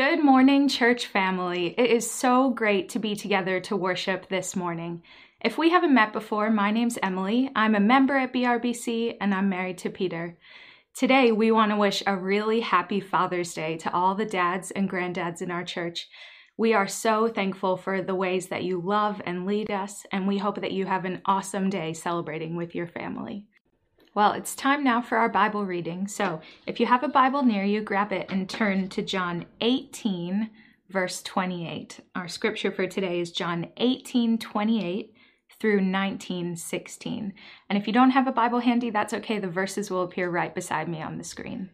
Good morning, church family. It is so great to be together to worship this morning. If we haven't met before, my name's Emily. I'm a member at BRBC and I'm married to Peter. Today, we want to wish a really happy Father's Day to all the dads and granddads in our church. We are so thankful for the ways that you love and lead us, and we hope that you have an awesome day celebrating with your family. Well, it's time now for our Bible reading. So if you have a Bible near you, grab it and turn to John 18, verse 28. Our scripture for today is John 18, 28 through 19, 16. And if you don't have a Bible handy, that's okay. The verses will appear right beside me on the screen.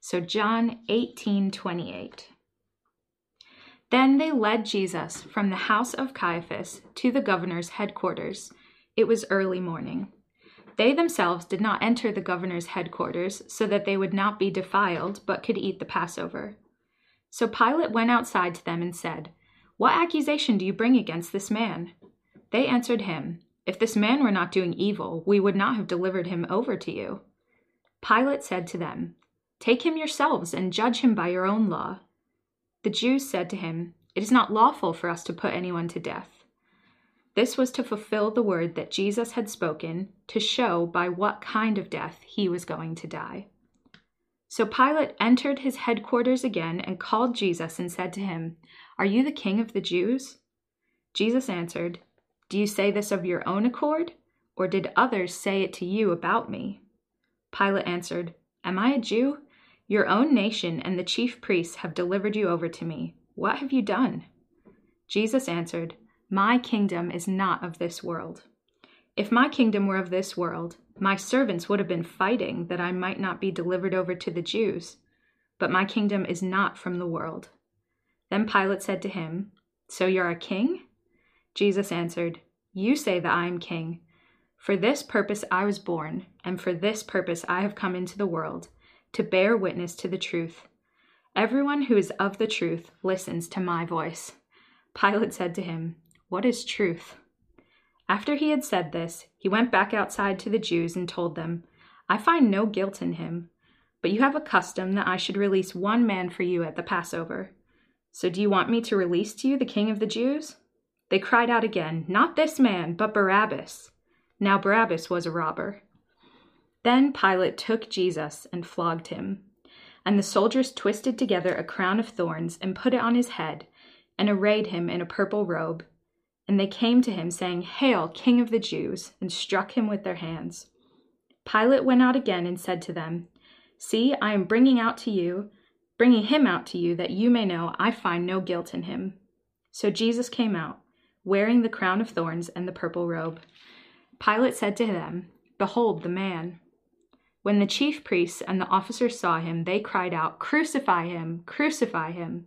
So John 18, 28. Then they led Jesus from the house of Caiaphas to the governor's headquarters. It was early morning. They themselves did not enter the governor's headquarters so that they would not be defiled, but could eat the Passover. So Pilate went outside to them and said, What accusation do you bring against this man? They answered him, If this man were not doing evil, we would not have delivered him over to you. Pilate said to them, Take him yourselves and judge him by your own law. The Jews said to him, It is not lawful for us to put anyone to death. This was to fulfill the word that Jesus had spoken to show by what kind of death he was going to die. So Pilate entered his headquarters again and called Jesus and said to him, Are you the king of the Jews? Jesus answered, Do you say this of your own accord, or did others say it to you about me? Pilate answered, Am I a Jew? Your own nation and the chief priests have delivered you over to me. What have you done? Jesus answered, my kingdom is not of this world. If my kingdom were of this world, my servants would have been fighting that I might not be delivered over to the Jews. But my kingdom is not from the world. Then Pilate said to him, So you're a king? Jesus answered, You say that I am king. For this purpose I was born, and for this purpose I have come into the world, to bear witness to the truth. Everyone who is of the truth listens to my voice. Pilate said to him, what is truth? After he had said this, he went back outside to the Jews and told them, I find no guilt in him, but you have a custom that I should release one man for you at the Passover. So do you want me to release to you the king of the Jews? They cried out again, Not this man, but Barabbas. Now Barabbas was a robber. Then Pilate took Jesus and flogged him. And the soldiers twisted together a crown of thorns and put it on his head, and arrayed him in a purple robe and they came to him, saying, Hail, King of the Jews, and struck him with their hands. Pilate went out again and said to them, See, I am bringing out to you, bringing him out to you, that you may know I find no guilt in him. So Jesus came out, wearing the crown of thorns and the purple robe. Pilate said to them, Behold the man. When the chief priests and the officers saw him, they cried out, Crucify him! Crucify him!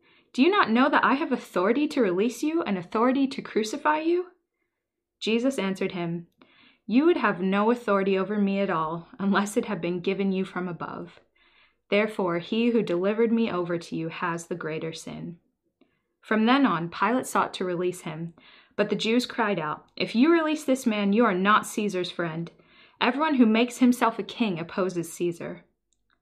Do you not know that I have authority to release you and authority to crucify you? Jesus answered him, You would have no authority over me at all unless it had been given you from above. Therefore, he who delivered me over to you has the greater sin. From then on, Pilate sought to release him, but the Jews cried out, If you release this man, you are not Caesar's friend. Everyone who makes himself a king opposes Caesar.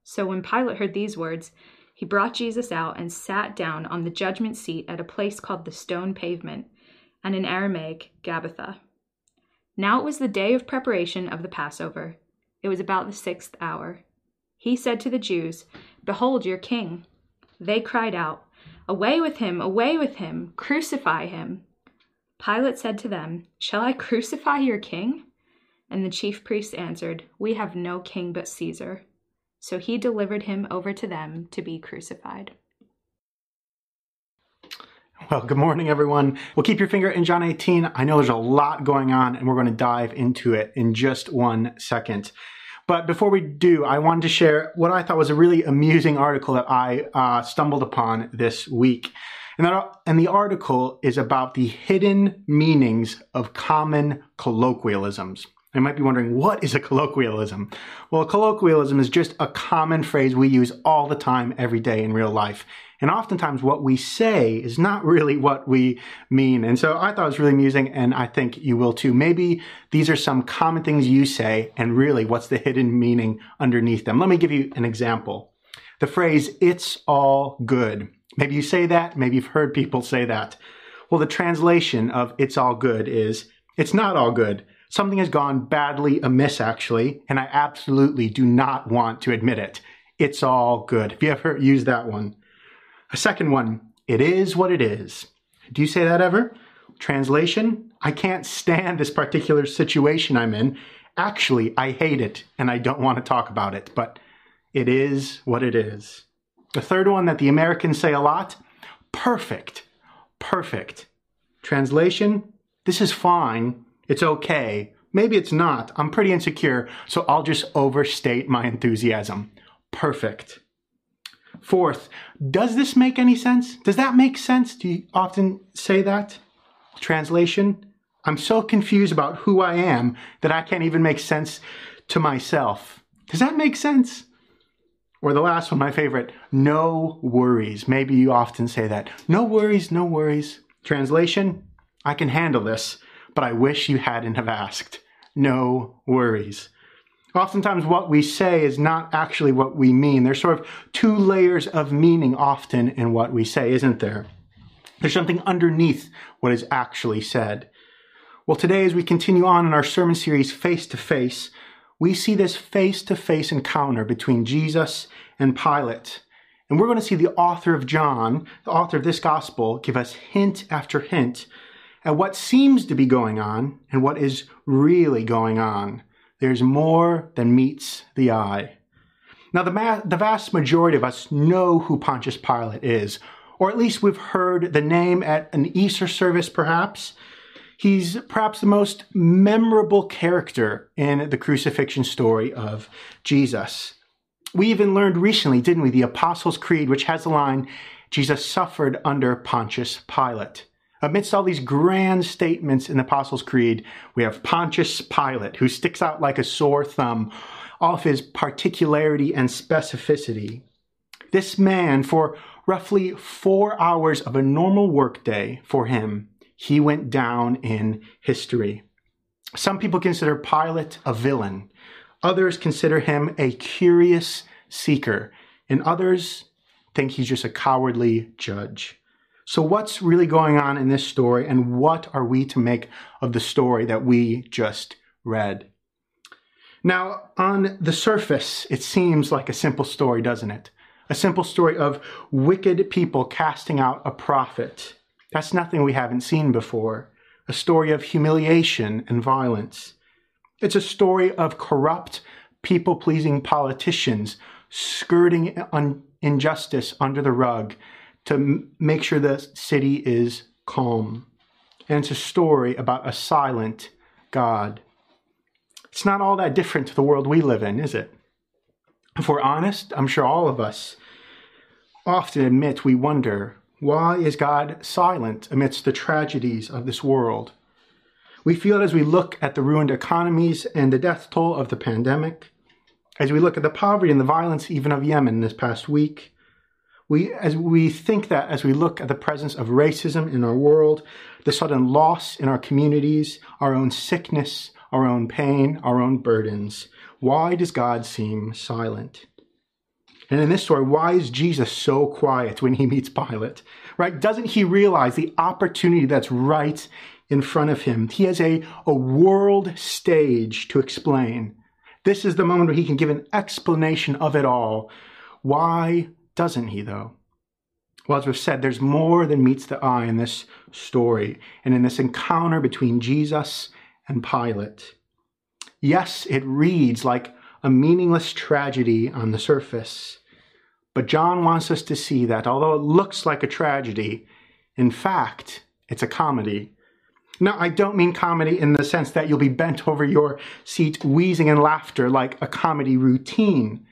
So when Pilate heard these words, he brought Jesus out and sat down on the judgment seat at a place called the stone pavement, and in Aramaic, Gabbatha. Now it was the day of preparation of the Passover. It was about the sixth hour. He said to the Jews, Behold your king. They cried out, Away with him! Away with him! Crucify him! Pilate said to them, Shall I crucify your king? And the chief priests answered, We have no king but Caesar. So he delivered him over to them to be crucified. Well, good morning, everyone. We'll keep your finger in John 18. I know there's a lot going on, and we're going to dive into it in just one second. But before we do, I wanted to share what I thought was a really amusing article that I uh, stumbled upon this week. And, that, and the article is about the hidden meanings of common colloquialisms. I might be wondering, what is a colloquialism? Well, a colloquialism is just a common phrase we use all the time, every day in real life. And oftentimes what we say is not really what we mean. And so I thought it was really amusing, and I think you will too. Maybe these are some common things you say, and really what's the hidden meaning underneath them. Let me give you an example. The phrase, it's all good. Maybe you say that, maybe you've heard people say that. Well, the translation of it's all good is, it's not all good Something has gone badly amiss, actually, and I absolutely do not want to admit it. It's all good. Have you ever used that one? A second one, it is what it is. Do you say that ever? Translation, I can't stand this particular situation I'm in. Actually, I hate it and I don't want to talk about it, but it is what it is. The third one that the Americans say a lot, perfect, perfect. Translation, this is fine, it's okay. Maybe it's not. I'm pretty insecure, so I'll just overstate my enthusiasm. Perfect. Fourth, does this make any sense? Does that make sense? Do you often say that? Translation, I'm so confused about who I am that I can't even make sense to myself. Does that make sense? Or the last one, my favorite, no worries. Maybe you often say that. No worries, no worries. Translation, I can handle this but I wish you hadn't have asked. No worries. Oftentimes, what we say is not actually what we mean. There's sort of two layers of meaning often in what we say, isn't there? There's something underneath what is actually said. Well, today, as we continue on in our sermon series, Face to Face, we see this face to face encounter between Jesus and Pilate. And we're going to see the author of John, the author of this gospel, give us hint after hint at what seems to be going on and what is really going on. There's more than meets the eye. Now, the, ma- the vast majority of us know who Pontius Pilate is, or at least we've heard the name at an Easter service, perhaps. He's perhaps the most memorable character in the crucifixion story of Jesus. We even learned recently, didn't we, the Apostles' Creed, which has the line, Jesus suffered under Pontius Pilate. Amidst all these grand statements in the Apostles' Creed, we have Pontius Pilate, who sticks out like a sore thumb, off his particularity and specificity. This man, for roughly four hours of a normal workday for him, he went down in history. Some people consider Pilate a villain. Others consider him a curious seeker. And others think he's just a cowardly judge. So, what's really going on in this story, and what are we to make of the story that we just read? Now, on the surface, it seems like a simple story, doesn't it? A simple story of wicked people casting out a prophet. That's nothing we haven't seen before. A story of humiliation and violence. It's a story of corrupt, people pleasing politicians skirting injustice under the rug to make sure the city is calm. And it's a story about a silent God. It's not all that different to the world we live in, is it? If we're honest, I'm sure all of us often admit we wonder why is God silent amidst the tragedies of this world? We feel it as we look at the ruined economies and the death toll of the pandemic, as we look at the poverty and the violence even of Yemen this past week, we, as we think that as we look at the presence of racism in our world, the sudden loss in our communities, our own sickness, our own pain, our own burdens, why does God seem silent? And in this story, why is Jesus so quiet when he meets Pilate? Right? Doesn't he realize the opportunity that's right in front of him? He has a, a world stage to explain. This is the moment where he can give an explanation of it all. Why doesn't he, though? Well, as we've said, there's more than meets the eye in this story and in this encounter between Jesus and Pilate. Yes, it reads like a meaningless tragedy on the surface, but John wants us to see that although it looks like a tragedy, in fact, it's a comedy. Now, I don't mean comedy in the sense that you'll be bent over your seat wheezing in laughter like a comedy routine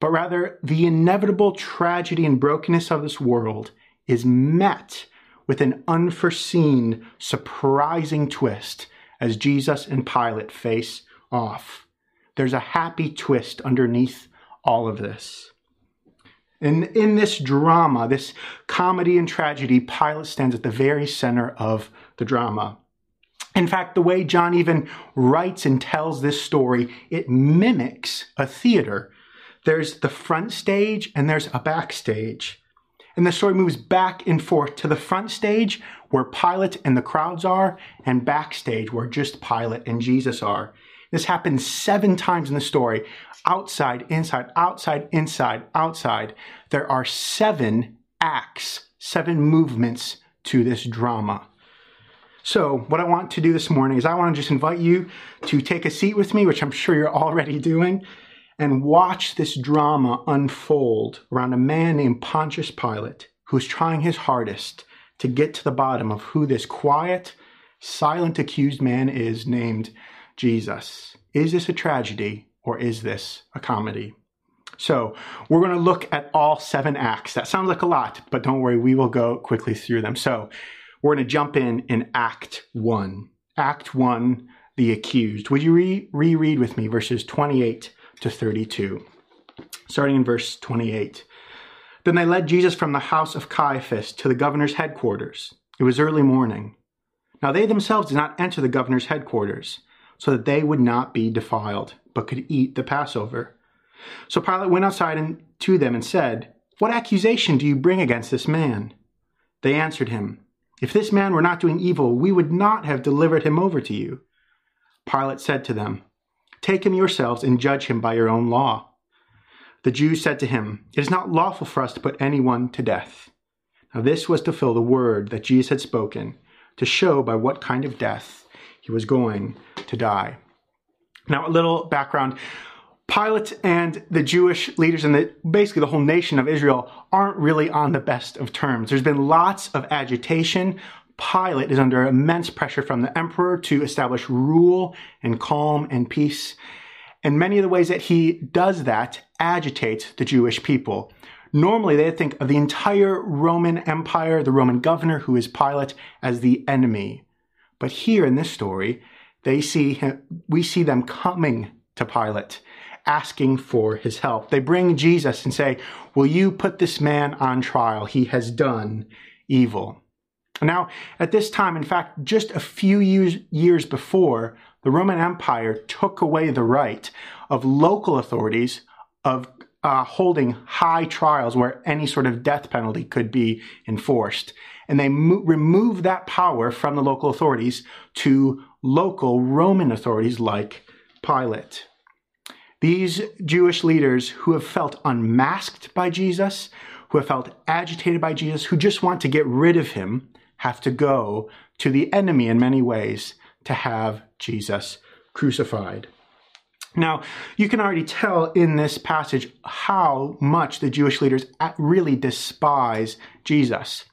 but rather the inevitable tragedy and brokenness of this world is met with an unforeseen, surprising twist as Jesus and Pilate face off. There's a happy twist underneath all of this. And in this drama, this comedy and tragedy, Pilate stands at the very center of the drama. In fact, the way John even writes and tells this story, it mimics a theater. There's the front stage and there's a backstage. And the story moves back and forth to the front stage where Pilate and the crowds are, and backstage where just Pilate and Jesus are. This happens seven times in the story outside, inside, outside, inside, outside. There are seven acts, seven movements to this drama. So, what I want to do this morning is I want to just invite you to take a seat with me, which I'm sure you're already doing, and watch this drama unfold around a man named Pontius Pilate who's trying his hardest to get to the bottom of who this quiet, silent accused man is named Jesus. Is this a tragedy or is this a comedy? So, we're going to look at all seven acts. That sounds like a lot, but don't worry, we will go quickly through them. So, we're going to jump in in Act 1. Act 1, the accused. Would you re- reread with me verses 28 to 32? Starting in verse 28. Then they led Jesus from the house of Caiaphas to the governor's headquarters. It was early morning. Now they themselves did not enter the governor's headquarters, so that they would not be defiled, but could eat the Passover. So Pilate went outside and to them and said, What accusation do you bring against this man? They answered him, if this man were not doing evil, we would not have delivered him over to you. Pilate said to them, Take him yourselves and judge him by your own law. The Jews said to him, It is not lawful for us to put anyone to death. Now this was to fill the word that Jesus had spoken, to show by what kind of death he was going to die. Now, a little background. Pilate and the Jewish leaders and the, basically the whole nation of Israel aren't really on the best of terms. There's been lots of agitation. Pilate is under immense pressure from the emperor to establish rule and calm and peace. And many of the ways that he does that agitates the Jewish people. Normally, they think of the entire Roman Empire, the Roman governor, who is Pilate, as the enemy. But here in this story, they see him, we see them coming to Pilate asking for his help. They bring Jesus and say, Will you put this man on trial? He has done evil. Now, at this time, in fact, just a few years, years before, the Roman Empire took away the right of local authorities of uh, holding high trials where any sort of death penalty could be enforced. And they mo- removed that power from the local authorities to local Roman authorities like Pilate. These Jewish leaders who have felt unmasked by Jesus, who have felt agitated by Jesus, who just want to get rid of him, have to go to the enemy in many ways to have Jesus crucified. Now, you can already tell in this passage how much the Jewish leaders really despise Jesus.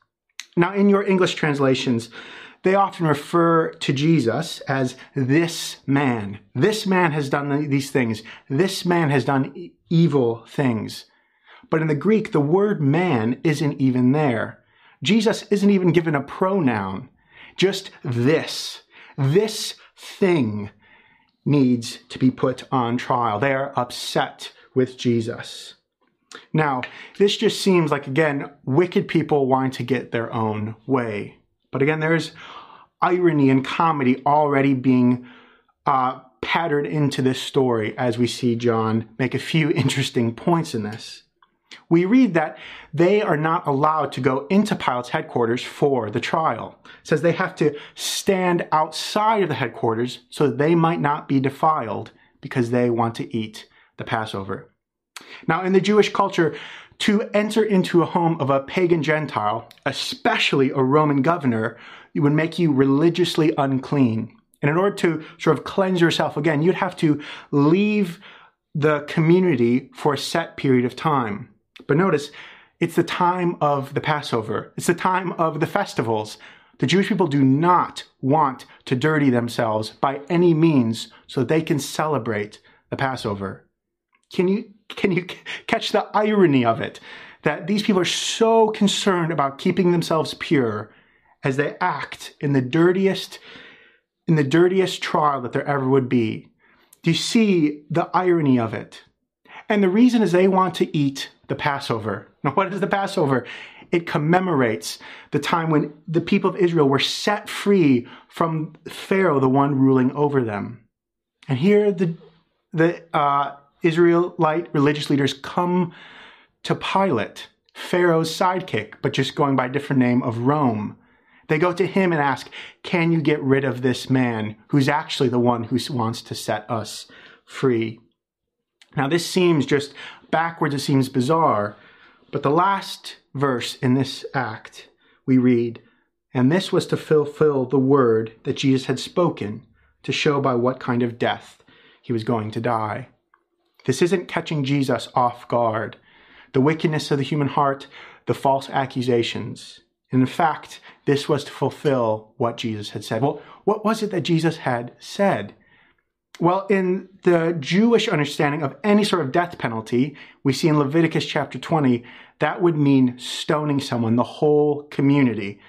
Now, in your English translations, they often refer to Jesus as this man. This man has done these things. This man has done evil things. But in the Greek, the word man isn't even there. Jesus isn't even given a pronoun. Just this. This thing needs to be put on trial. They are upset with Jesus. Now, this just seems like, again, wicked people wanting to get their own way. But again, there's irony and comedy already being uh, patterned into this story as we see John make a few interesting points in this. We read that they are not allowed to go into Pilate's headquarters for the trial. It says they have to stand outside of the headquarters so that they might not be defiled because they want to eat the Passover. Now, in the Jewish culture, to enter into a home of a pagan Gentile, especially a Roman governor, would make you religiously unclean. And in order to sort of cleanse yourself again, you'd have to leave the community for a set period of time. But notice, it's the time of the Passover. It's the time of the festivals. The Jewish people do not want to dirty themselves by any means so they can celebrate the Passover. Can you can you catch the irony of it? that these people are so concerned about keeping themselves pure as they act in the dirtiest in the dirtiest trial that there ever would be. Do you see the irony of it? And the reason is they want to eat the Passover. Now, what is the Passover? It commemorates the time when the people of Israel were set free from Pharaoh, the one ruling over them. And here the, the uh, Israelite religious leaders come to Pilate, Pharaoh's sidekick, but just going by a different name of Rome. They go to him and ask, Can you get rid of this man who's actually the one who wants to set us free? Now, this seems just backwards, it seems bizarre, but the last verse in this act we read, And this was to fulfill the word that Jesus had spoken to show by what kind of death he was going to die. This isn't catching Jesus off guard. The wickedness of the human heart, the false accusations. In fact, this was to fulfill what Jesus had said. Well, what was it that Jesus had said? Well, in the Jewish understanding of any sort of death penalty, we see in Leviticus chapter 20, that would mean stoning someone, the whole community.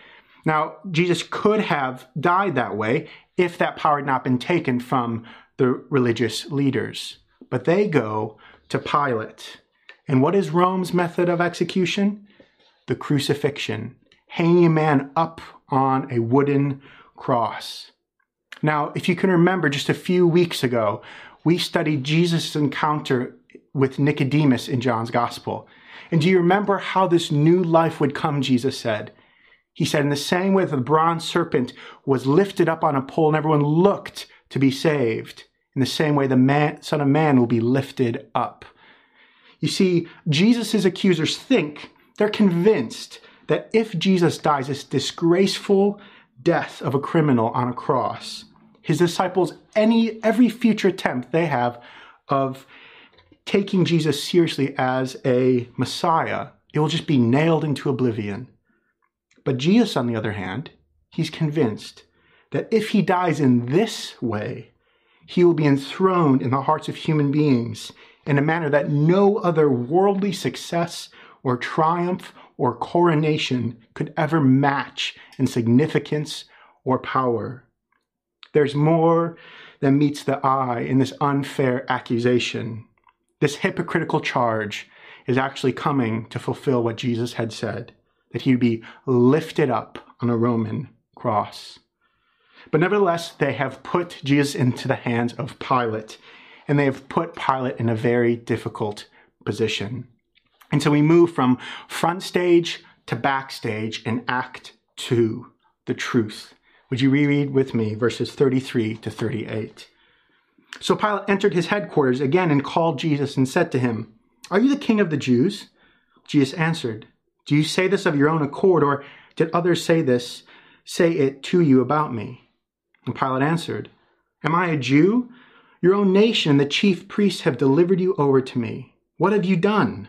Now, Jesus could have died that way if that power had not been taken from the religious leaders. But they go to Pilate. And what is Rome's method of execution? The crucifixion hanging a man up on a wooden cross. Now, if you can remember, just a few weeks ago, we studied Jesus' encounter with Nicodemus in John's Gospel. And do you remember how this new life would come, Jesus said? He said, in the same way the bronze serpent was lifted up on a pole and everyone looked to be saved, in the same way the man, Son of Man will be lifted up. You see, Jesus' accusers think, they're convinced that if Jesus dies this disgraceful death of a criminal on a cross, his disciples, any every future attempt they have of taking Jesus seriously as a Messiah, it will just be nailed into oblivion. But Jesus, on the other hand, he's convinced that if he dies in this way, he will be enthroned in the hearts of human beings in a manner that no other worldly success or triumph or coronation could ever match in significance or power. There's more than meets the eye in this unfair accusation. This hypocritical charge is actually coming to fulfill what Jesus had said that he would be lifted up on a Roman cross. But nevertheless, they have put Jesus into the hands of Pilate, and they have put Pilate in a very difficult position. And so we move from front stage to backstage in Act 2, the truth. Would you reread with me verses 33 to 38? So Pilate entered his headquarters again and called Jesus and said to him, Are you the king of the Jews? Jesus answered, Do you say this of your own accord, or did others say this, say it to you about me? And Pilate answered, Am I a Jew? Your own nation and the chief priests have delivered you over to me. What have you done?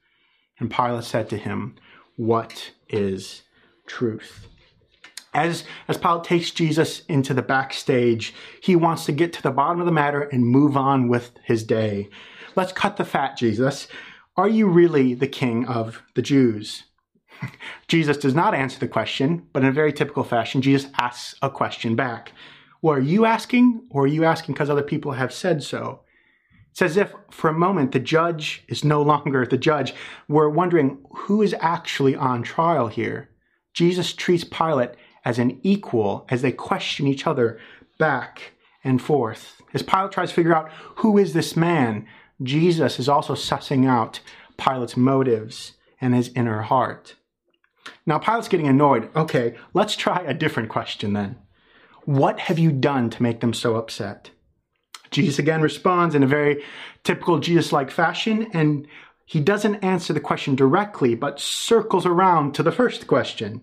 And Pilate said to him, What is truth? As, as Pilate takes Jesus into the backstage, he wants to get to the bottom of the matter and move on with his day. Let's cut the fat, Jesus. Are you really the king of the Jews? Jesus does not answer the question, but in a very typical fashion, Jesus asks a question back. Well, are you asking, or are you asking because other people have said so? It's as if for a moment the judge is no longer the judge. We're wondering who is actually on trial here. Jesus treats Pilate as an equal as they question each other back and forth. As Pilate tries to figure out who is this man, Jesus is also sussing out Pilate's motives and his inner heart. Now, Pilate's getting annoyed. Okay, let's try a different question then. What have you done to make them so upset? Jesus again responds in a very typical Jesus like fashion, and he doesn't answer the question directly, but circles around to the first question.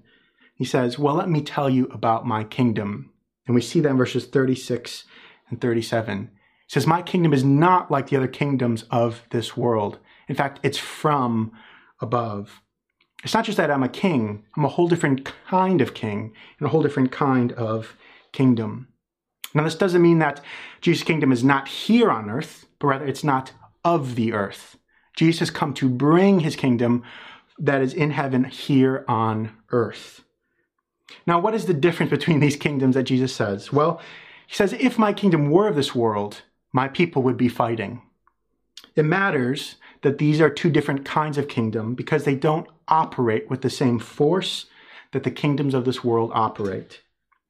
He says, Well, let me tell you about my kingdom. And we see that in verses 36 and 37. He says, My kingdom is not like the other kingdoms of this world. In fact, it's from above. It's not just that I'm a king, I'm a whole different kind of king and a whole different kind of kingdom. Now, this doesn't mean that Jesus' kingdom is not here on earth, but rather it's not of the earth. Jesus has come to bring his kingdom that is in heaven here on earth. Now, what is the difference between these kingdoms that Jesus says? Well, he says, if my kingdom were of this world, my people would be fighting. It matters that these are two different kinds of kingdom because they don't operate with the same force that the kingdoms of this world operate.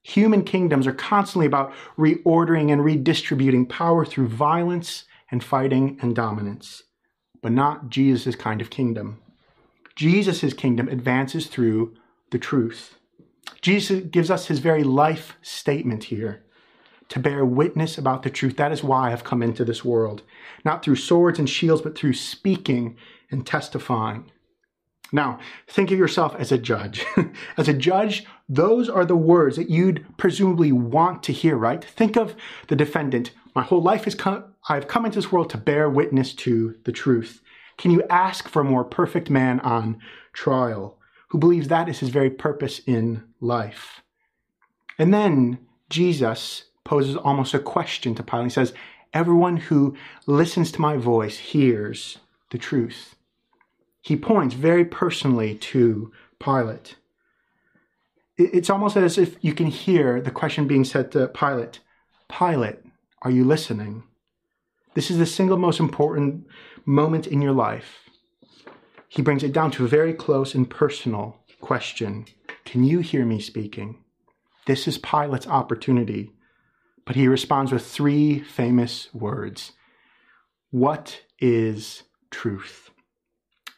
Human kingdoms are constantly about reordering and redistributing power through violence and fighting and dominance, but not Jesus' kind of kingdom. Jesus' kingdom advances through the truth. Jesus gives us his very life statement here to bear witness about the truth. That is why I've come into this world, not through swords and shields, but through speaking and testifying. Now, think of yourself as a judge. as a judge, those are the words that you'd presumably want to hear, right? Think of the defendant. My whole life has come, I've come into this world to bear witness to the truth. Can you ask for a more perfect man on trial who believes that is his very purpose in life? And then Jesus poses almost a question to Pilate. He says, Everyone who listens to my voice hears the truth. He points very personally to Pilate. It's almost as if you can hear the question being said to Pilate Pilate, are you listening? This is the single most important moment in your life. He brings it down to a very close and personal question Can you hear me speaking? This is Pilate's opportunity but he responds with three famous words What is truth?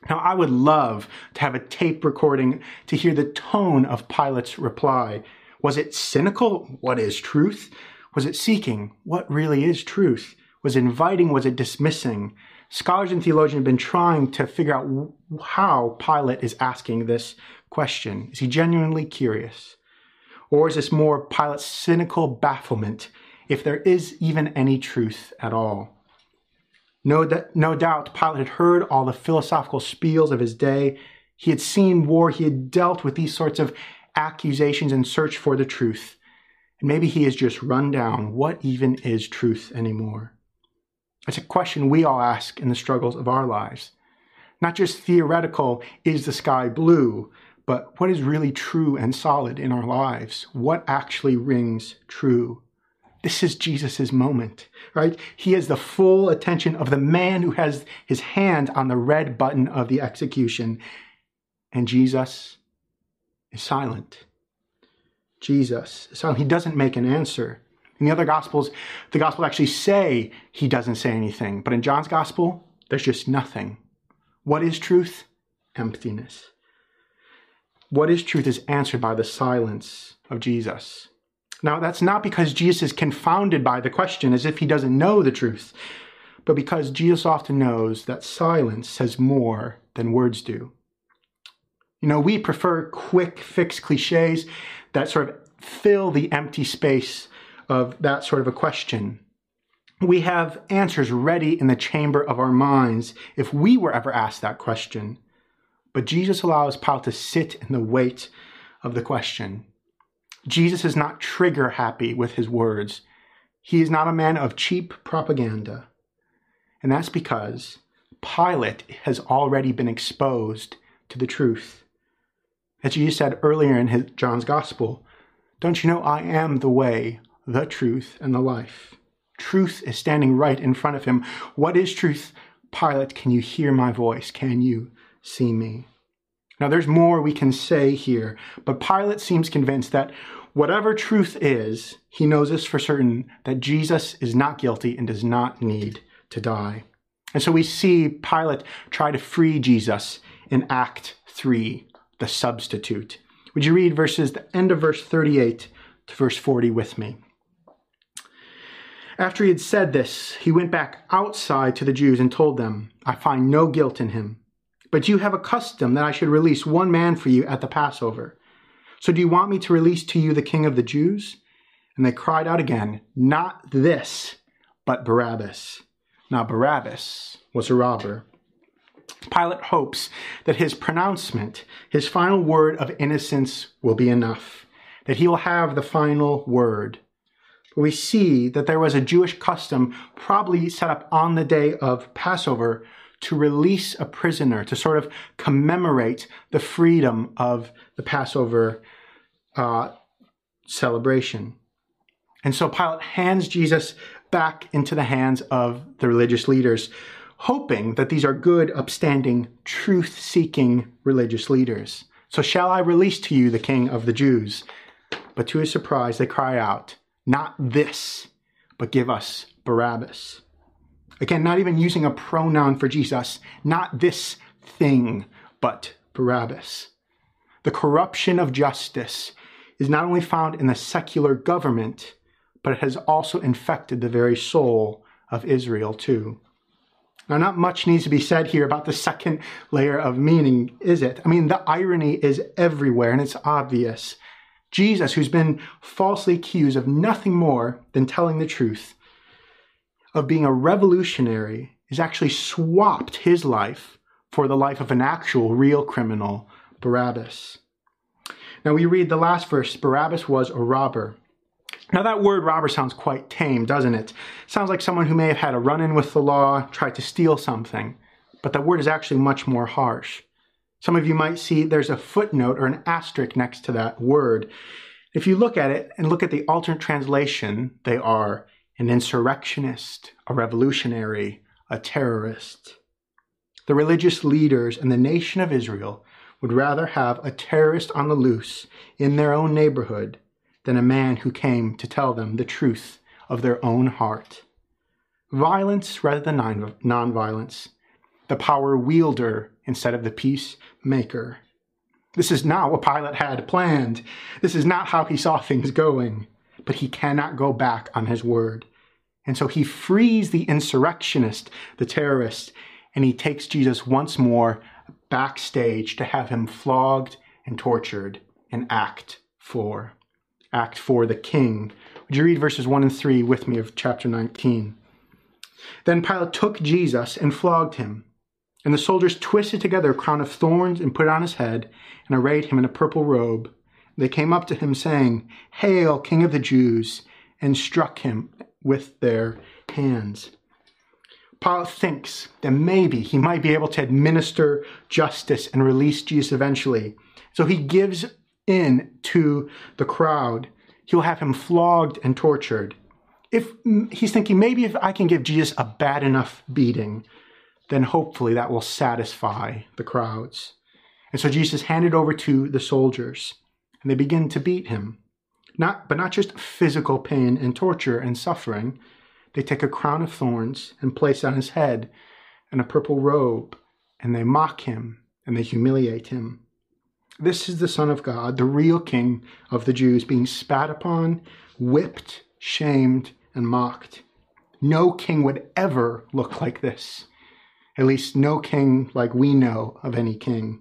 Now, I would love to have a tape recording to hear the tone of Pilate's reply. Was it cynical? What is truth? Was it seeking? What really is truth? Was it inviting? Was it dismissing? Scholars and theologians have been trying to figure out how Pilate is asking this question. Is he genuinely curious? Or is this more Pilate's cynical bafflement if there is even any truth at all. No, no doubt Pilate had heard all the philosophical spiels of his day. He had seen war. He had dealt with these sorts of accusations and searched for the truth. And maybe he has just run down what even is truth anymore. It's a question we all ask in the struggles of our lives. Not just theoretical, is the sky blue, but what is really true and solid in our lives? What actually rings true? This is Jesus' moment, right? He has the full attention of the man who has his hand on the red button of the execution. And Jesus is silent. Jesus is silent. He doesn't make an answer. In the other gospels, the gospel actually say he doesn't say anything. But in John's gospel, there's just nothing. What is truth? Emptiness. What is truth is answered by the silence of Jesus. Now, that's not because Jesus is confounded by the question as if he doesn't know the truth, but because Jesus often knows that silence says more than words do. You know, we prefer quick fix cliches that sort of fill the empty space of that sort of a question. We have answers ready in the chamber of our minds if we were ever asked that question. But Jesus allows Paul to sit in the weight of the question. Jesus is not trigger happy with his words. He is not a man of cheap propaganda. And that's because Pilate has already been exposed to the truth. As Jesus said earlier in his, John's Gospel, don't you know I am the way, the truth, and the life? Truth is standing right in front of him. What is truth? Pilate, can you hear my voice? Can you see me? Now, there's more we can say here, but Pilate seems convinced that whatever truth is, he knows this for certain that Jesus is not guilty and does not need to die. And so we see Pilate try to free Jesus in Act 3, the substitute. Would you read verses, the end of verse 38 to verse 40 with me? After he had said this, he went back outside to the Jews and told them, I find no guilt in him. But you have a custom that I should release one man for you at the Passover. So do you want me to release to you the king of the Jews? And they cried out again, Not this, but Barabbas. Now Barabbas was a robber. Pilate hopes that his pronouncement, his final word of innocence, will be enough, that he will have the final word. But we see that there was a Jewish custom, probably set up on the day of Passover, to release a prisoner, to sort of commemorate the freedom of the Passover uh, celebration. And so Pilate hands Jesus back into the hands of the religious leaders, hoping that these are good, upstanding, truth seeking religious leaders. So shall I release to you the king of the Jews? But to his surprise, they cry out, Not this, but give us Barabbas. Again, not even using a pronoun for Jesus, not this thing, but Barabbas. The corruption of justice is not only found in the secular government, but it has also infected the very soul of Israel too. Now, not much needs to be said here about the second layer of meaning, is it? I mean, the irony is everywhere and it's obvious. Jesus, who's been falsely accused of nothing more than telling the truth, of being a revolutionary, is actually swapped his life for the life of an actual real criminal, Barabbas. Now we read the last verse Barabbas was a robber. Now that word robber sounds quite tame, doesn't it? Sounds like someone who may have had a run-in with the law, tried to steal something. But that word is actually much more harsh. Some of you might see there's a footnote or an asterisk next to that word. If you look at it and look at the alternate translation, they are an insurrectionist, a revolutionary, a terrorist. The religious leaders and the nation of Israel would rather have a terrorist on the loose in their own neighborhood than a man who came to tell them the truth of their own heart. Violence rather than nonviolence, the power wielder instead of the peacemaker. This is not what Pilate had planned. This is not how he saw things going. But he cannot go back on his word. And so he frees the insurrectionist, the terrorist, and he takes Jesus once more backstage to have him flogged and tortured in Act 4. Act 4, the king. Would you read verses 1 and 3 with me of chapter 19? Then Pilate took Jesus and flogged him. And the soldiers twisted together a crown of thorns and put it on his head and arrayed him in a purple robe. They came up to him saying, Hail, King of the Jews, and struck him with their hands. Pilate thinks that maybe he might be able to administer justice and release Jesus eventually. So he gives in to the crowd. He'll have him flogged and tortured. If he's thinking maybe if I can give Jesus a bad enough beating, then hopefully that will satisfy the crowds. And so Jesus handed over to the soldiers, and they begin to beat him. Not, but not just physical pain and torture and suffering. They take a crown of thorns and place on his head and a purple robe, and they mock him and they humiliate him. This is the Son of God, the real King of the Jews, being spat upon, whipped, shamed, and mocked. No king would ever look like this. At least no king like we know of any king.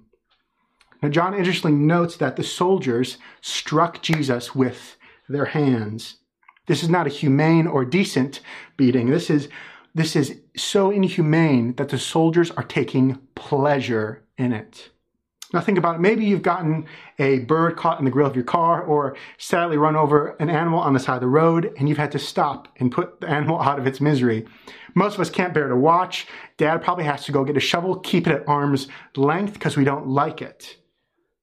Now, John interestingly notes that the soldiers struck Jesus with their hands. This is not a humane or decent beating. This is, this is so inhumane that the soldiers are taking pleasure in it. Now think about it. Maybe you've gotten a bird caught in the grill of your car or sadly run over an animal on the side of the road and you've had to stop and put the animal out of its misery. Most of us can't bear to watch. Dad probably has to go get a shovel, keep it at arm's length because we don't like it.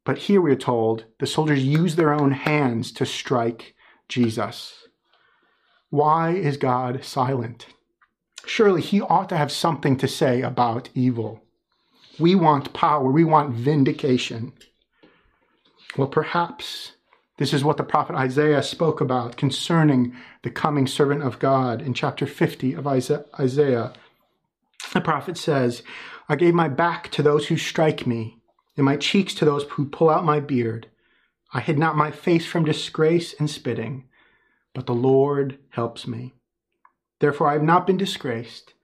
But here we are told the soldiers use their own hands to strike Jesus. Why is God silent? Surely he ought to have something to say about evil. We want power. We want vindication. Well, perhaps this is what the prophet Isaiah spoke about concerning the coming servant of God in chapter 50 of Isaiah. The prophet says, I gave my back to those who strike me, and my cheeks to those who pull out my beard. I hid not my face from disgrace and spitting, but the Lord helps me. Therefore I have not been disgraced.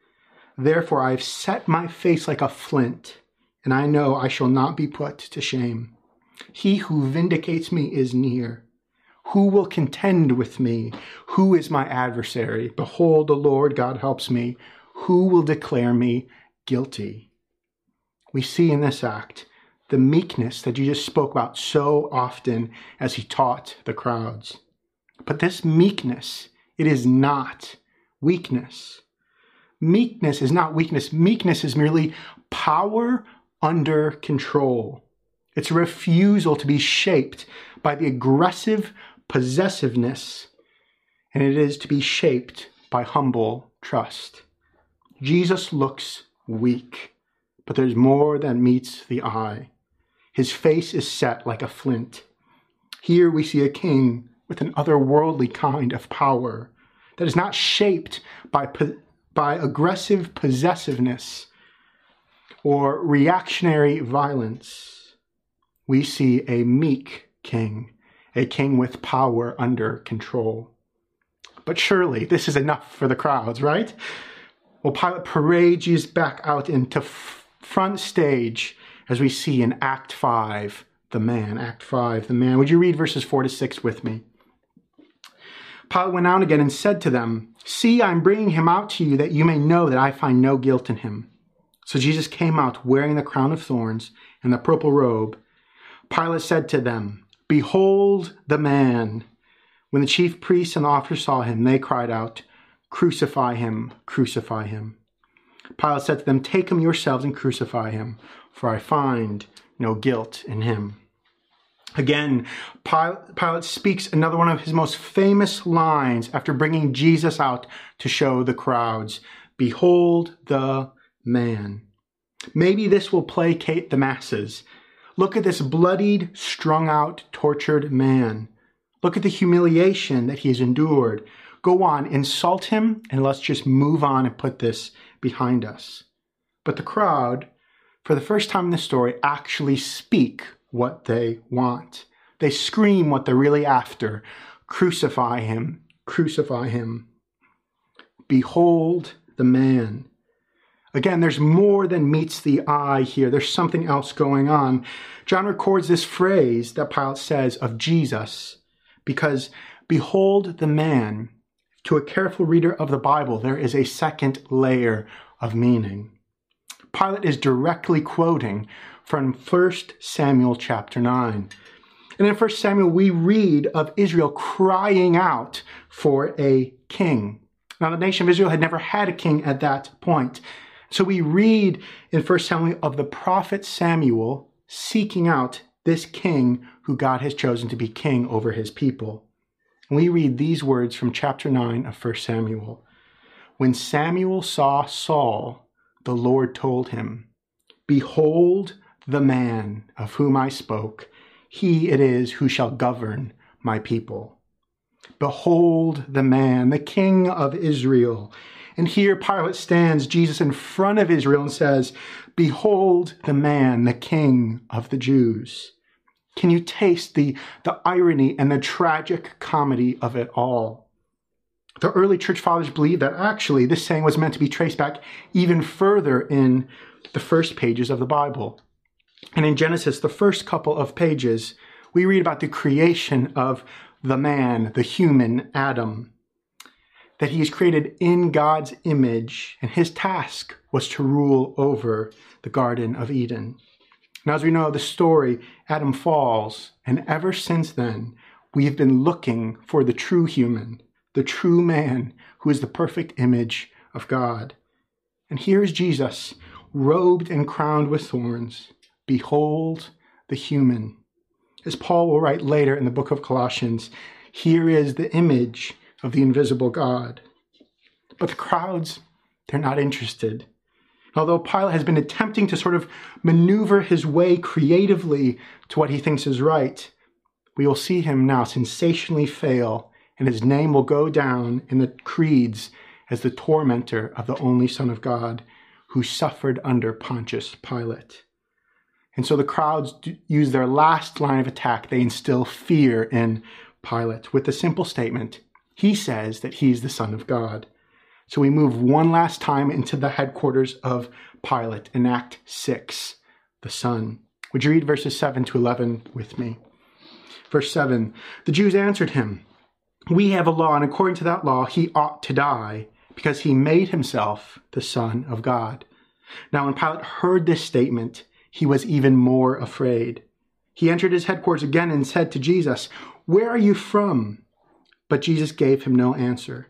Therefore I have set my face like a flint, and I know I shall not be put to shame. He who vindicates me is near. Who will contend with me? Who is my adversary? Behold, the Lord God helps me. Who will declare me guilty? We see in this act the meekness that Jesus spoke about so often as he taught the crowds. But this meekness, it is not weakness. Meekness is not weakness. Meekness is merely power under control. It's a refusal to be shaped by the aggressive possessiveness, and it is to be shaped by humble trust. Jesus looks weak, but there's more than meets the eye. His face is set like a flint. Here we see a king with an otherworldly kind of power that is not shaped by, by aggressive possessiveness or reactionary violence. We see a meek king, a king with power under control. But surely this is enough for the crowds, right? Well, Pilate parades back out into front stage as we see in Act 5, the man. Act 5, the man. Would you read verses 4 to 6 with me? Pilate went out again and said to them, See, I am bringing him out to you that you may know that I find no guilt in him. So Jesus came out wearing the crown of thorns and the purple robe. Pilate said to them, Behold the man. When the chief priests and the officers saw him, they cried out, Crucify him, crucify him. Pilate said to them, Take him yourselves and crucify him, for I find no guilt in him. Again, Pilate speaks another one of his most famous lines after bringing Jesus out to show the crowds Behold the man. Maybe this will placate the masses. Look at this bloodied, strung out, tortured man. Look at the humiliation that he has endured. Go on, insult him, and let's just move on and put this behind us. But the crowd, for the first time in the story, actually speak what they want. They scream what they're really after crucify him, crucify him. Behold the man. Again, there's more than meets the eye here. There's something else going on. John records this phrase that Pilate says of Jesus because, behold the man. To a careful reader of the Bible, there is a second layer of meaning. Pilate is directly quoting from 1 Samuel chapter 9. And in 1 Samuel, we read of Israel crying out for a king. Now, the nation of Israel had never had a king at that point. So we read in 1 Samuel of the prophet Samuel seeking out this king who God has chosen to be king over his people. And we read these words from chapter 9 of 1 Samuel. When Samuel saw Saul, the Lord told him, Behold, the man of whom I spoke, he it is who shall govern my people. Behold the man, the king of Israel. And here Pilate stands, Jesus, in front of Israel and says, Behold the man, the king of the Jews. Can you taste the, the irony and the tragic comedy of it all? The early church fathers believed that actually this saying was meant to be traced back even further in the first pages of the Bible. And in Genesis, the first couple of pages, we read about the creation of the man, the human Adam, that he is created in God's image, and his task was to rule over the Garden of Eden. Now, as we know the story, Adam falls, and ever since then, we have been looking for the true human, the true man, who is the perfect image of God. And here is Jesus, robed and crowned with thorns, Behold the human. As Paul will write later in the book of Colossians, here is the image of the invisible God. But the crowds, they're not interested. Although Pilate has been attempting to sort of maneuver his way creatively to what he thinks is right, we will see him now sensationally fail, and his name will go down in the creeds as the tormentor of the only Son of God who suffered under Pontius Pilate. And so the crowds use their last line of attack. They instill fear in Pilate with the simple statement he says that he's the Son of God. So we move one last time into the headquarters of Pilate in Act 6, the Son. Would you read verses 7 to 11 with me? Verse 7 The Jews answered him, We have a law, and according to that law, he ought to die, because he made himself the Son of God. Now, when Pilate heard this statement, he was even more afraid. He entered his headquarters again and said to Jesus, Where are you from? But Jesus gave him no answer.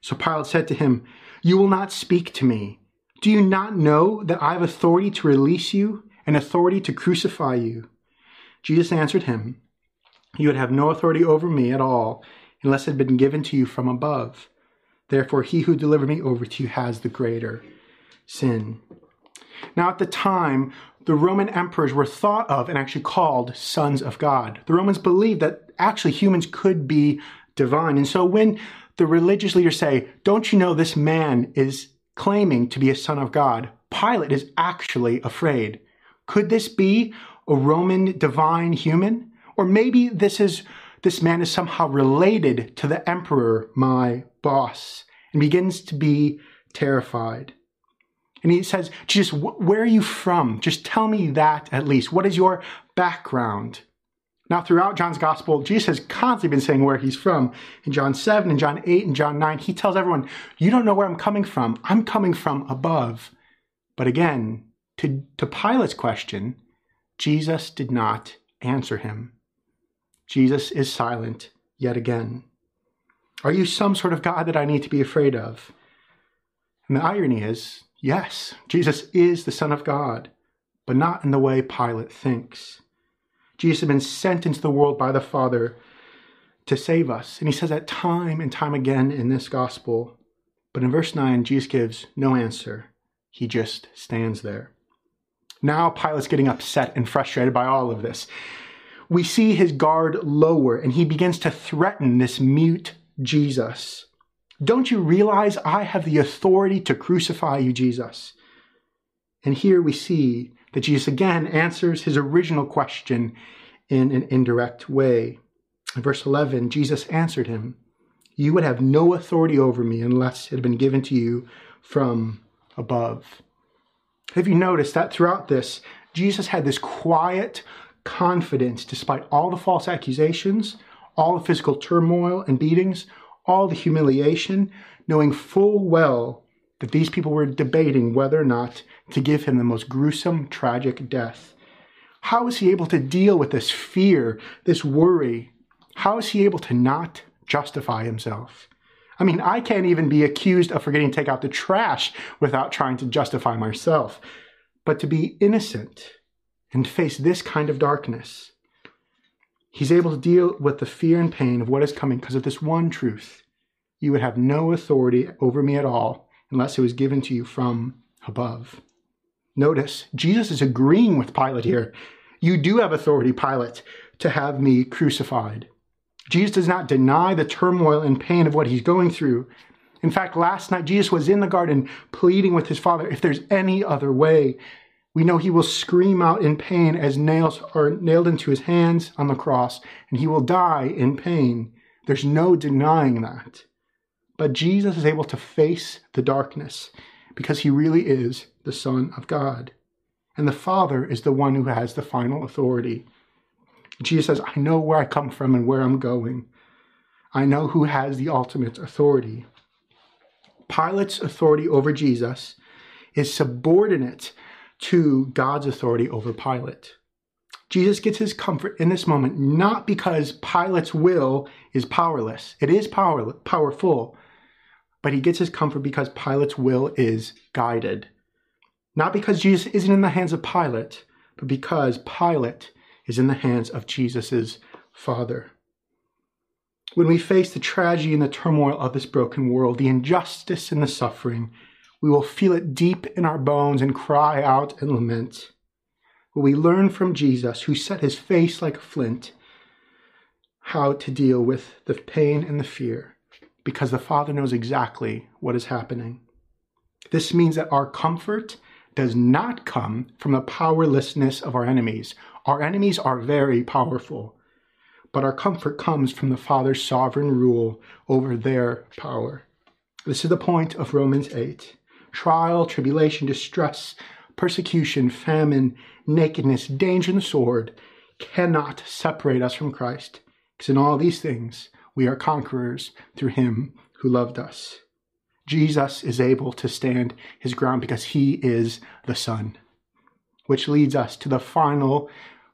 So Pilate said to him, You will not speak to me. Do you not know that I have authority to release you and authority to crucify you? Jesus answered him, You would have no authority over me at all unless it had been given to you from above. Therefore, he who delivered me over to you has the greater sin. Now, at the time, the Roman emperors were thought of and actually called sons of God. The Romans believed that actually humans could be divine. And so when the religious leaders say, Don't you know this man is claiming to be a son of God? Pilate is actually afraid. Could this be a Roman divine human? Or maybe this is this man is somehow related to the emperor, my boss, and begins to be terrified. And he says, Jesus, where are you from? Just tell me that at least. What is your background? Now, throughout John's gospel, Jesus has constantly been saying where he's from. In John 7, and John 8, and John 9, he tells everyone, You don't know where I'm coming from. I'm coming from above. But again, to, to Pilate's question, Jesus did not answer him. Jesus is silent yet again. Are you some sort of God that I need to be afraid of? And the irony is, yes, Jesus is the Son of God, but not in the way Pilate thinks. Jesus had been sent into the world by the Father to save us. And he says that time and time again in this gospel. But in verse 9, Jesus gives no answer. He just stands there. Now Pilate's getting upset and frustrated by all of this. We see his guard lower and he begins to threaten this mute Jesus. Don't you realize I have the authority to crucify you, Jesus? And here we see that Jesus again answers his original question in an indirect way. In verse 11, Jesus answered him, You would have no authority over me unless it had been given to you from above. Have you noticed that throughout this, Jesus had this quiet confidence despite all the false accusations, all the physical turmoil and beatings, all the humiliation, knowing full well that these people were debating whether or not to give him the most gruesome, tragic death. How is he able to deal with this fear, this worry? How is he able to not justify himself? I mean, I can't even be accused of forgetting to take out the trash without trying to justify myself. But to be innocent and face this kind of darkness, he's able to deal with the fear and pain of what is coming because of this one truth. You would have no authority over me at all unless it was given to you from above. Notice, Jesus is agreeing with Pilate here. You do have authority, Pilate, to have me crucified. Jesus does not deny the turmoil and pain of what he's going through. In fact, last night, Jesus was in the garden pleading with his Father, if there's any other way. We know he will scream out in pain as nails are nailed into his hands on the cross, and he will die in pain. There's no denying that. But Jesus is able to face the darkness because he really is the Son of God. And the Father is the one who has the final authority. Jesus says, I know where I come from and where I'm going. I know who has the ultimate authority. Pilate's authority over Jesus is subordinate to God's authority over Pilate. Jesus gets his comfort in this moment not because Pilate's will is powerless. It is power, powerful, but he gets his comfort because Pilate's will is guided. Not because Jesus isn't in the hands of Pilate, but because Pilate is in the hands of Jesus' Father. When we face the tragedy and the turmoil of this broken world, the injustice and the suffering, we will feel it deep in our bones and cry out and lament. But we learn from Jesus, who set his face like a flint, how to deal with the pain and the fear because the Father knows exactly what is happening. This means that our comfort does not come from the powerlessness of our enemies. Our enemies are very powerful, but our comfort comes from the Father's sovereign rule over their power. This is the point of Romans 8. Trial, tribulation, distress, persecution, famine, nakedness, danger, and the sword cannot separate us from Christ, because in all these things we are conquerors through him who loved us. Jesus is able to stand his ground because he is the Son, which leads us to the final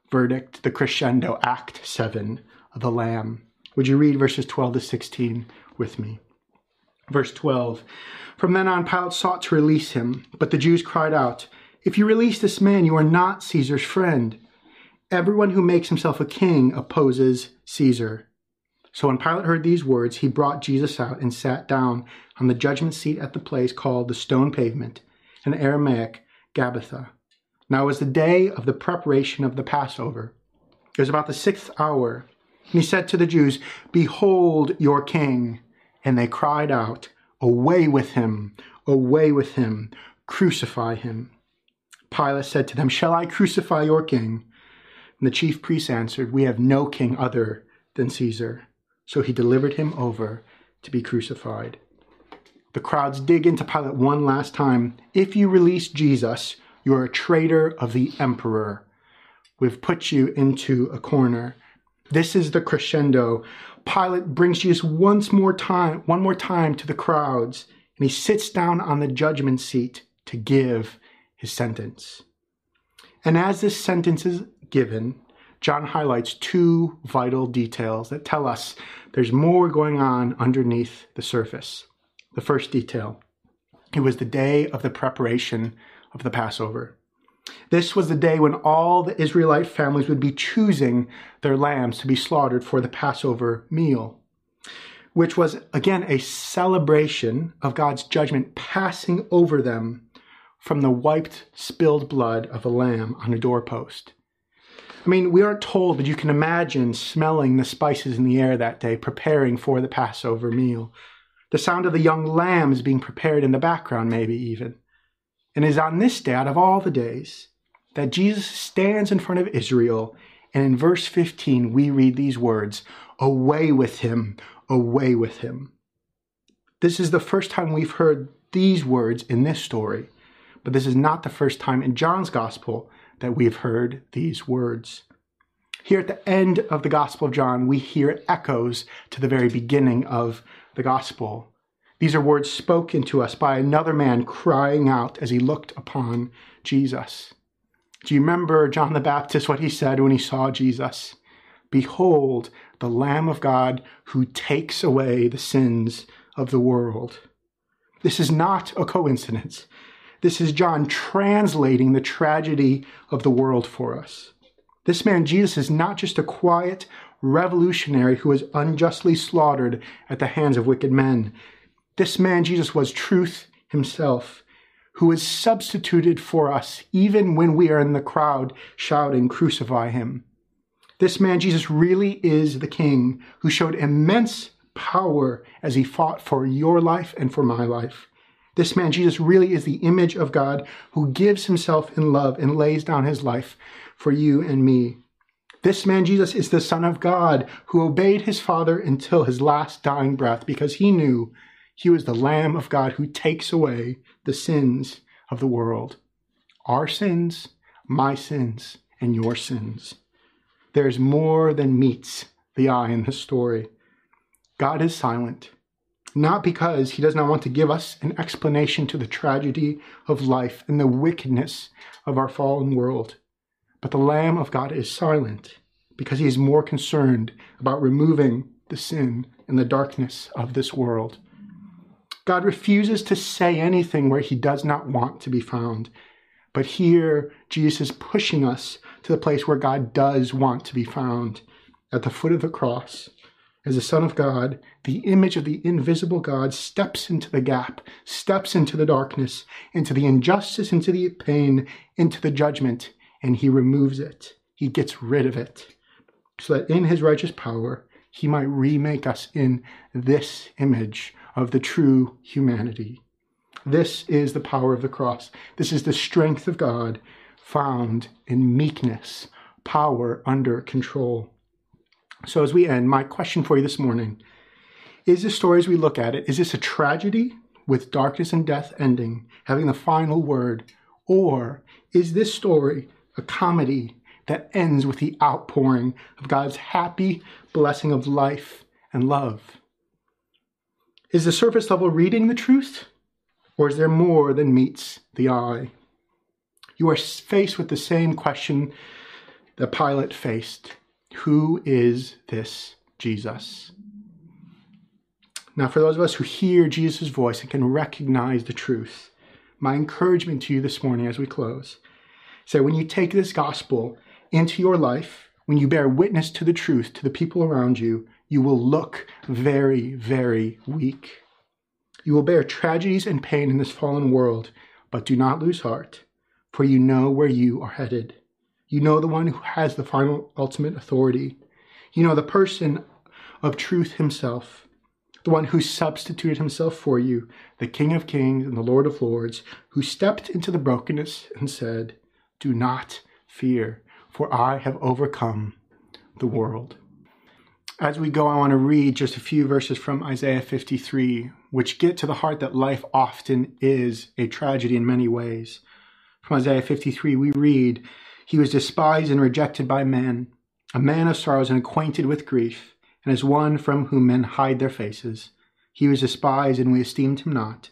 verdict, the crescendo, Act 7 of the Lamb. Would you read verses 12 to 16 with me? Verse 12 From then on, Pilate sought to release him, but the Jews cried out, If you release this man, you are not Caesar's friend. Everyone who makes himself a king opposes Caesar. So when Pilate heard these words, he brought Jesus out and sat down on the judgment seat at the place called the stone pavement, in Aramaic, Gabbatha. Now it was the day of the preparation of the Passover. It was about the sixth hour. And he said to the Jews, Behold your king. And they cried out, Away with him! Away with him! Crucify him! Pilate said to them, Shall I crucify your king? And the chief priests answered, We have no king other than Caesar. So he delivered him over to be crucified. The crowds dig into Pilate one last time. If you release Jesus, you're a traitor of the emperor. We've put you into a corner. This is the crescendo. Pilate brings Jesus once more time, one more time to the crowds, and he sits down on the judgment seat to give his sentence. And as this sentence is given, John highlights two vital details that tell us there's more going on underneath the surface. The first detail it was the day of the preparation of the Passover. This was the day when all the Israelite families would be choosing their lambs to be slaughtered for the Passover meal, which was again a celebration of God's judgment passing over them from the wiped, spilled blood of a lamb on a doorpost. I mean, we aren't told, but you can imagine smelling the spices in the air that day, preparing for the Passover meal. The sound of the young lambs being prepared in the background, maybe even. And it is on this day, out of all the days, that Jesus stands in front of Israel. And in verse 15, we read these words Away with him, away with him. This is the first time we've heard these words in this story, but this is not the first time in John's gospel that we've heard these words. Here at the end of the Gospel of John, we hear echoes to the very beginning of the Gospel. These are words spoken to us by another man crying out as he looked upon Jesus. Do you remember John the Baptist, what he said when he saw Jesus? Behold, the Lamb of God who takes away the sins of the world. This is not a coincidence. This is John translating the tragedy of the world for us. This man, Jesus, is not just a quiet revolutionary who was unjustly slaughtered at the hands of wicked men. This man, Jesus, was truth himself, who was substituted for us even when we are in the crowd shouting, Crucify him. This man, Jesus, really is the king who showed immense power as he fought for your life and for my life. This man, Jesus, really is the image of God who gives himself in love and lays down his life for you and me. This man, Jesus, is the Son of God who obeyed his Father until his last dying breath because he knew he was the Lamb of God who takes away the sins of the world. Our sins, my sins, and your sins. There's more than meets the eye in this story. God is silent, not because he does not want to give us an explanation to the tragedy of life and the wickedness of our fallen world, but the Lamb of God is silent because he is more concerned about removing the sin and the darkness of this world. God refuses to say anything where he does not want to be found. But here, Jesus is pushing us to the place where God does want to be found at the foot of the cross. As the Son of God, the image of the invisible God steps into the gap, steps into the darkness, into the injustice, into the pain, into the judgment, and he removes it. He gets rid of it so that in his righteous power, he might remake us in this image of the true humanity. This is the power of the cross. This is the strength of God found in meekness, power under control. So, as we end, my question for you this morning Is this story as we look at it, is this a tragedy with darkness and death ending, having the final word? Or is this story a comedy that ends with the outpouring of God's happy blessing of life and love? Is the surface level reading the truth? Or is there more than meets the eye? You are faced with the same question that Pilate faced Who is this Jesus? Now, for those of us who hear Jesus' voice and can recognize the truth, my encouragement to you this morning as we close say, when you take this gospel into your life, when you bear witness to the truth to the people around you, you will look very, very weak. You will bear tragedies and pain in this fallen world, but do not lose heart, for you know where you are headed. You know the one who has the final, ultimate authority. You know the person of truth himself, the one who substituted himself for you, the King of kings and the Lord of lords, who stepped into the brokenness and said, Do not fear, for I have overcome the world. As we go, I want to read just a few verses from Isaiah 53, which get to the heart that life often is a tragedy in many ways. From Isaiah 53, we read, He was despised and rejected by men, a man of sorrows and acquainted with grief, and as one from whom men hide their faces. He was despised, and we esteemed him not.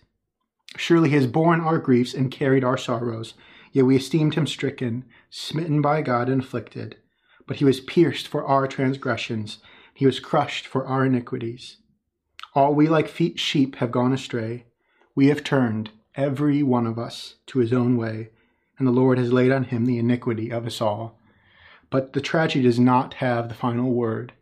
Surely he has borne our griefs and carried our sorrows, yet we esteemed him stricken, smitten by God, and afflicted. But he was pierced for our transgressions he was crushed for our iniquities. All we like sheep have gone astray. We have turned, every one of us, to his own way, and the Lord has laid on him the iniquity of us all. But the tragedy does not have the final word.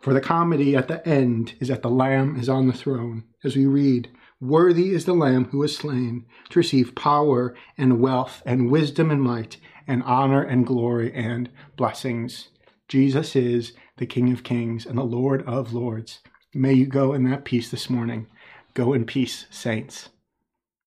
For the comedy at the end is that the Lamb is on the throne. As we read, Worthy is the Lamb who was slain to receive power and wealth and wisdom and might and honor and glory and blessings. Jesus is the King of Kings and the Lord of Lords. May you go in that peace this morning. Go in peace, saints.